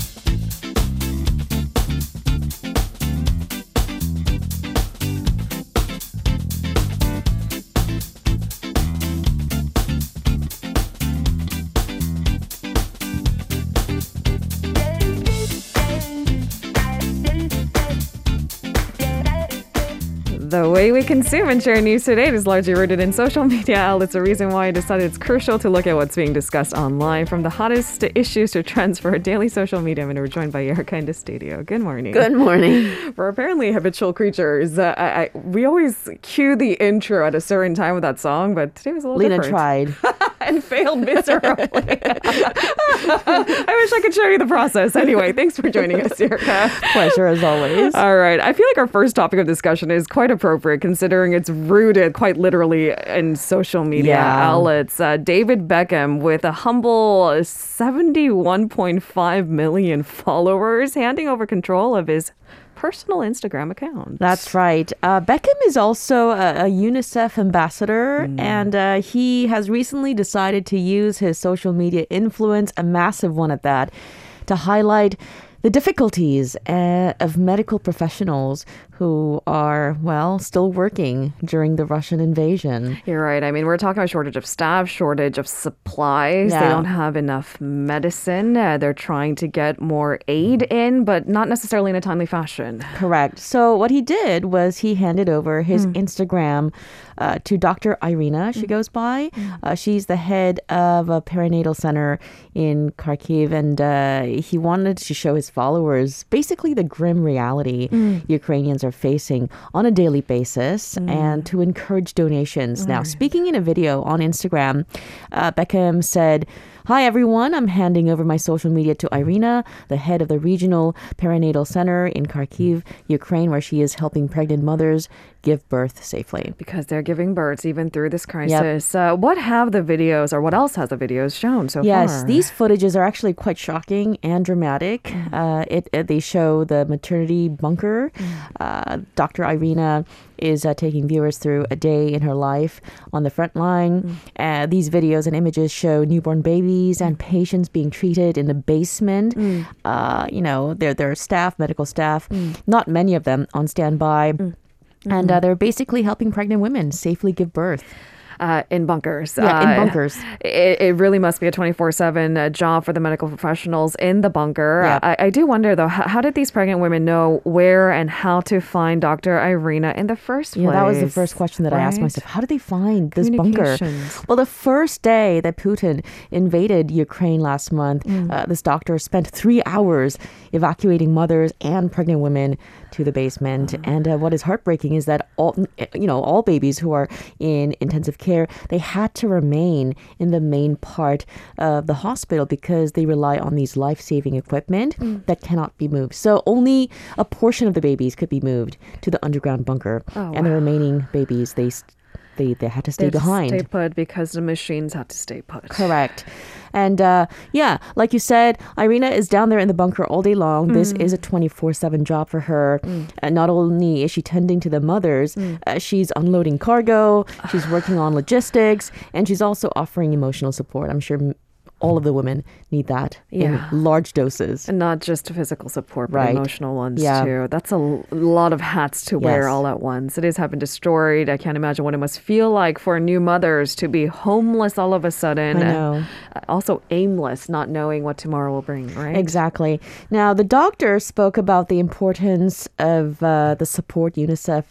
Thank you The way we consume and share news today is largely rooted in social media outlets. A reason why I decided it's crucial to look at what's being discussed online, from the hottest to issues to trends for our daily social media. And we're joined by Erica in the studio. Good morning. Good morning. We're apparently habitual creatures. Uh, I, I, we always cue the intro at a certain time with that song, but today was a little Lena different. tried. and failed miserably. I wish I could show you the process. Anyway, thanks for joining us, Erica. Pleasure as always. All right. I feel like our first topic of discussion is quite appropriate considering it's rooted quite literally in social media Yeah. outlets. Uh, David Beckham, with a humble 71.5 million followers, handing over control of his personal Instagram account. That's right. Uh, Beckham is also a, a UNICEF ambassador, and uh, he has recently decided to use his social media influence, a massive one at that, to highlight the difficulties uh, of medical professionals who are, well, still working during the Russian invasion. You're right. I mean, we're talking about shortage of staff, shortage of supplies. Yeah. They don't have enough medicine. Uh, they're trying to get more aid in, but not necessarily in a timely fashion. Correct. So what he did was he handed over his Instagram uh, to Dr. Irina. She goes by. Uh, she's the head of a perinatal center in Kharkiv, and uh, he wanted to show his followers basically the grim reality mm. Ukrainians are facing on a daily basis, mm. and to encourage donations. Now, mm. speaking in a video on Instagram, uh, Beckham said. Hi everyone, I'm handing over my social media to Irina, the head of the regional perinatal center in Kharkiv, Ukraine, where she is helping pregnant mothers give birth safely. Because they're giving births even through this crisis. Uh, what have the videos, or what else has the videos shown so Yes, far? Yes, these footages are actually quite shocking and dramatic. Mm. Uh, it, it- they show the maternity bunker. Mm. Uh, Dr. Irina is uh, taking viewers through a day in her life on the front line. Mm. Uh, these videos and images show newborn babies and patients being treated in the basement. Mm. Uh, you know, there there are staff, medical staff, not many of them on standby. Mm. And uh, they're basically helping pregnant women safely give birth. Uh, in bunkers. Yeah, in Uh, bunkers. It, it really must be a 24 7 uh, job for the medical professionals in the bunker. Yeah. I, I do wonder, though, how, how did these pregnant women know where and how to find Dr. Irina in the first place? Yeah, that was the first question that I asked myself. How did they find this bunker? Well, the first day that Putin invaded Ukraine last month, Mm. uh, this doctor spent three hours evacuating mothers and pregnant women to the basement. Mm. And uh, what is heartbreaking is that all, you know, all babies who are in intensive care, they had to remain in the main part of the hospital because they rely on these life-saving equipment Mm. that cannot be moved. So only a portion of the babies could be moved to the underground bunker, Oh, and the remaining babies they st- they they had to stay They just behind. Stay put because the machines had to stay put. Correct. And uh, yeah, like you said, Irina is down there in the bunker all day long. This Mm. is a 24 7 job for her. And not only is she tending to the mothers, Mm. uh, she's unloading cargo, she's working on logistics, and she's also offering emotional support. I'm sure all of the women need that Yeah. in large doses. And not just physical support, but Right. emotional ones Yeah. too. That's a lot of hats to wear all at once. It is having destroyed. I can't imagine what it must feel like for new mothers to be homeless all of a sudden. I and, know. uh, Also aimless, not knowing what tomorrow will bring, right? Exactly. Now, the doctor spoke about the importance of uh, the support UNICEF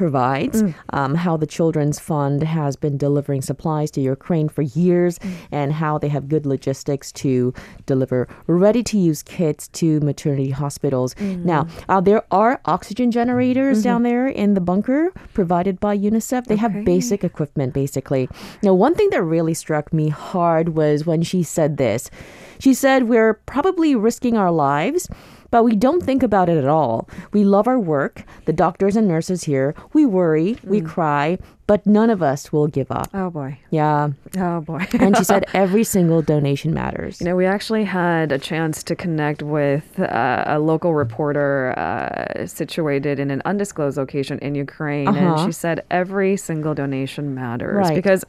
provides, um, how the Children's Fund has been delivering supplies to Ukraine for years, and how they have good logistics to deliver ready to use kits to maternity hospitals. Now, uh, there are oxygen generators down there in the bunker provided by UNICEF. They have basic equipment, basically. Now, one thing that really struck me hard was when she said this. She said, We're probably risking our lives. But we don't think about it at all. We love our work, the doctors and nurses here. We worry, we mm. cry, but none of us will give up. Oh boy. Yeah. Oh boy. And she said every single donation matters. You know, we actually had a chance to connect with uh, a local reporter uh, situated in an undisclosed location in Ukraine. And Uh-huh. she said every single donation matters. Right. Because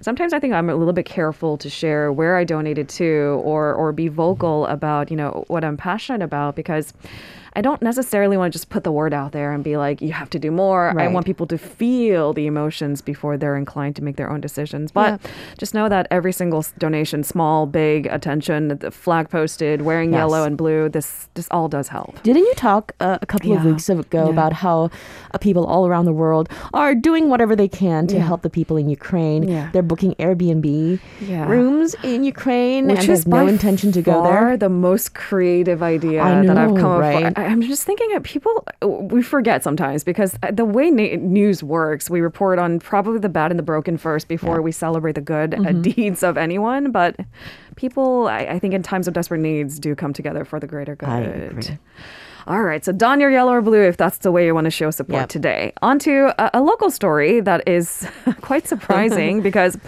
sometimes I think I'm a little bit careful to share where I donated to or, or be vocal about, you know, what I'm passionate about because. I don't necessarily want to just put the word out there and be like, you have to do more. I want people to feel the emotions before they're inclined to make their own decisions. But just know that every single donation, small, big, attention, the flag posted, wearing Yes. yellow and blue, this this all does help. Didn't you talk uh, a couple of weeks ago Yeah. about how uh, people all around the world are doing whatever they can to Yeah. help the people in Ukraine? Yeah. They're booking Airbnb Yeah. rooms in Ukraine Which and is no intention to go there. the most creative idea I that I've know, come up right? with. I'm just thinking of people, we forget sometimes because the way na- news works, we report on probably the bad and the broken first before we celebrate the good uh, Mm-hmm. deeds of anyone. But people, I, I think in times of desperate needs, do come together for the greater good. All right, so don your yellow or blue if that's the way you want to show support Yep. today. On to a, a local story that is quite surprising because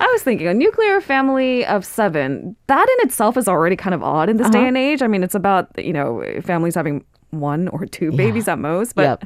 I was thinking a nuclear family of seven, that in itself is already kind of odd in this Uh-huh. day and age. I mean, it's about, you know, families having one or two babies at most, but Yep.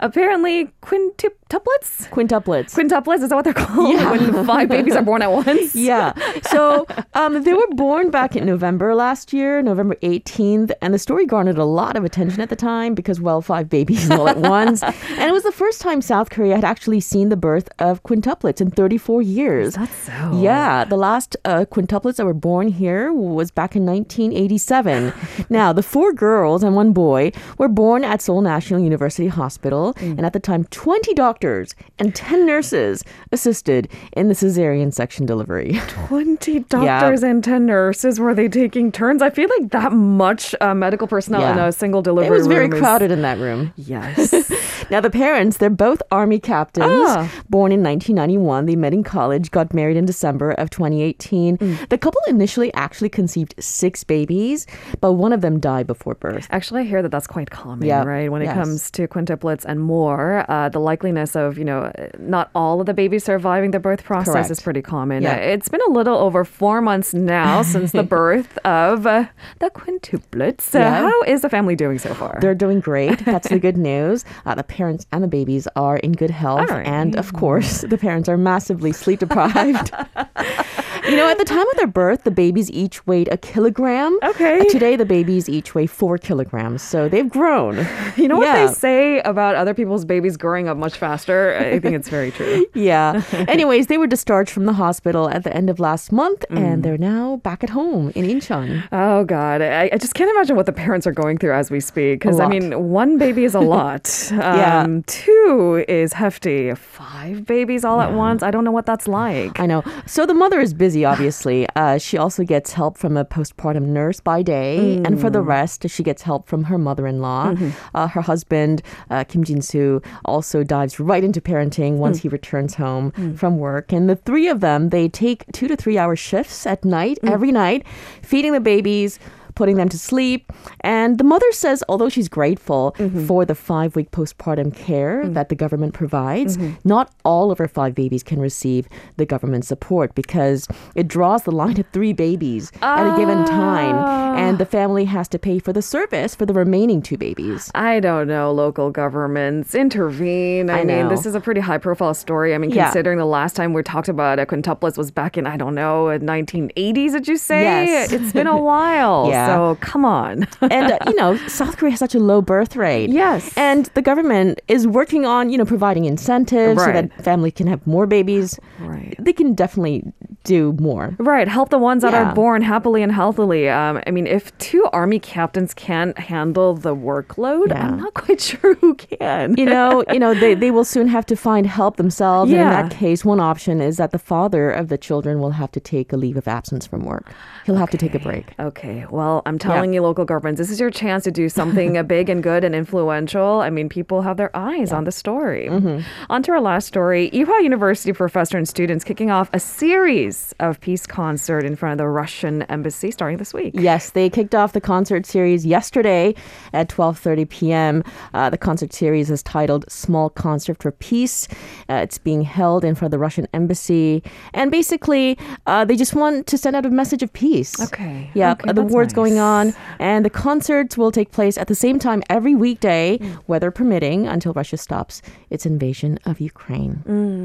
apparently quintuplets? Quintuplets. Quintuplets, is that what they're called? When five babies are born at once? yeah. So um, they were born back in November last year, November 18th, and the story garnered a lot of attention at the time because, well, five babies all at once. And it was the first time South Korea had actually seen the birth of quintuplets in 34 years. That's so. Yeah, the last uh, quintuplets that were born here was back in 1987. now, the four girls and one boy were born at Seoul National University Hospital, and at the time, 20 doctors and 10 nurses assisted in the cesarean section delivery. 20 doctors and 10 nurses were they taking turns? I feel like that much uh, medical personnel in a single delivery it was very is- crowded in that room. yes Now, the parents, they're both Army captains, Ah. born in 1991. They met in college, got married in December of 2018. Mm. The couple initially actually conceived six babies, but one of them died before birth. actually i hear that that's quite common Yeah. right when it Yes. comes to quintuplets and more uh, the likeliness of you know not all of the babies surviving the birth process Correct. is pretty common Yeah. It's been a little over four months now since the birth of uh, the quintuplets uh, Yeah. how is the family doing so far They're doing great. That's the good news. Uh, the parents and the babies are in good health. Right. And of course, the parents are massively sleep deprived. you know, at the time of their birth, the babies each weighed a kilogram. Okay. Uh, today, the babies each weigh four kilograms. So they've grown. you know what they say about other people's babies growing up much faster i think it's very true Yeah. Anyways, they were discharged from the hospital at the end of last month, Mm. and they're now back at home in Incheon. Oh God, I, I just can't imagine what the parents are going through as we speak. Because I mean, one baby is a lot. Yeah. Um, two is hefty. Five babies all at once. I don't know what that's like. I know. So the mother is busy, obviously. Uh, she also gets help from a postpartum nurse by day, and for the rest, she gets help from her mother-in-law. Uh, her husband, uh, Kim Jin-soo, also dives right into parenting once he returns home from work. And the three of them, they take two to three hour shifts at night, every night, feeding the babies. Putting them to sleep. And the mother says, although she's grateful mm-hmm. for the five week postpartum care mm-hmm. that the government provides, mm-hmm. not all of her five babies can receive the government support because it draws the line at three babies at a given time. And the ah. family has to pay for the service for the remaining two babies. I don't know. Local governments intervene. I, I mean, know. this is a pretty high profile story. I mean, Yeah. considering the last time we talked about a quintuplets was back in, I don't know, 1980s, did you say? Yes. It's been a while. Yeah. So come on. and uh, you know south korea has such a low birth rate Yes. and the government is working on you know providing incentives so that family can have more babies Right. they can definitely do more Right, help the ones that Yeah. are born happily and healthily. Um, I mean, if two army captains can't handle the workload, Yeah. I'm not quite sure who can. you know you know they, they will soon have to find help themselves and in that case one option is that the father of the children will have to take a leave of absence from work he'll have to take a break Okay, well, I'm telling you, local governments, this is your chance to do something big and good and influential. I mean, people have their eyes on the story. Mm-hmm. On to our last story. Ewha University professor and students kicking off a series of Peace concert in front of the Russian embassy starting this week. Yes, they kicked off the concert series yesterday at 12:30 p.m. Uh, the concert series is titled "Small Concert for Peace." Uh, it's being held in front of the Russian embassy, and basically, uh, they just want to send out a message of peace. Okay. Yeah, Okay, the that's war's going on, and the concerts will take place at the same time every weekday, weather permitting, until Russia stops its invasion of Ukraine.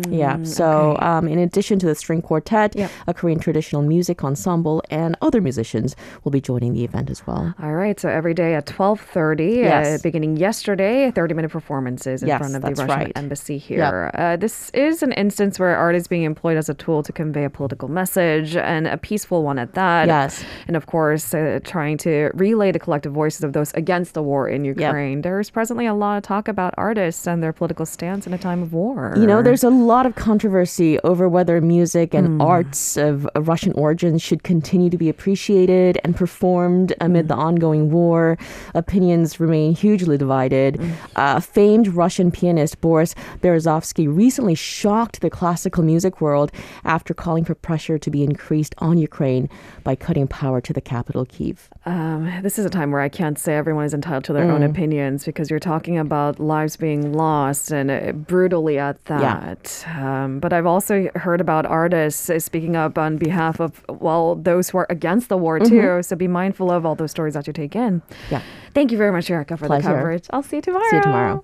yeah. So, um, in addition to the string quartet, Yep. a Korean traditional music ensemble, and other musicians will be joining the event as well. All right, so every day at 12:30, Yes. uh, beginning yesterday, 30-minute performances in Yes, front of the Russian right. embassy here. Uh, this is an instance where art is being employed as a tool to convey a political message and a peaceful one at that. Yes. And of course, uh, trying to relay the collective voices of those against the war in Ukraine. There's presently a lot of talk about artists and their political stance in a time of war. You know, there's a lot of controversy over whether music and arts of of Russian origin should continue to be appreciated and performed amid the ongoing war. Opinions remain hugely divided. Uh, famed Russian pianist Boris Berezovsky recently shocked the classical music world after calling for pressure to be increased on Ukraine by cutting power to the capital, Kiev. Um, this is a time where I can't say everyone is entitled to their own opinions because you're talking about lives being lost and uh, brutally at Yeah. that. Um, but I've also heard about artists uh, speaking up on behalf of, well, those who are against the war too. So be mindful of all those stories that you take in. Yeah. Thank you very much, Erica, for Pleasure. the coverage. I'll see you tomorrow. See you tomorrow.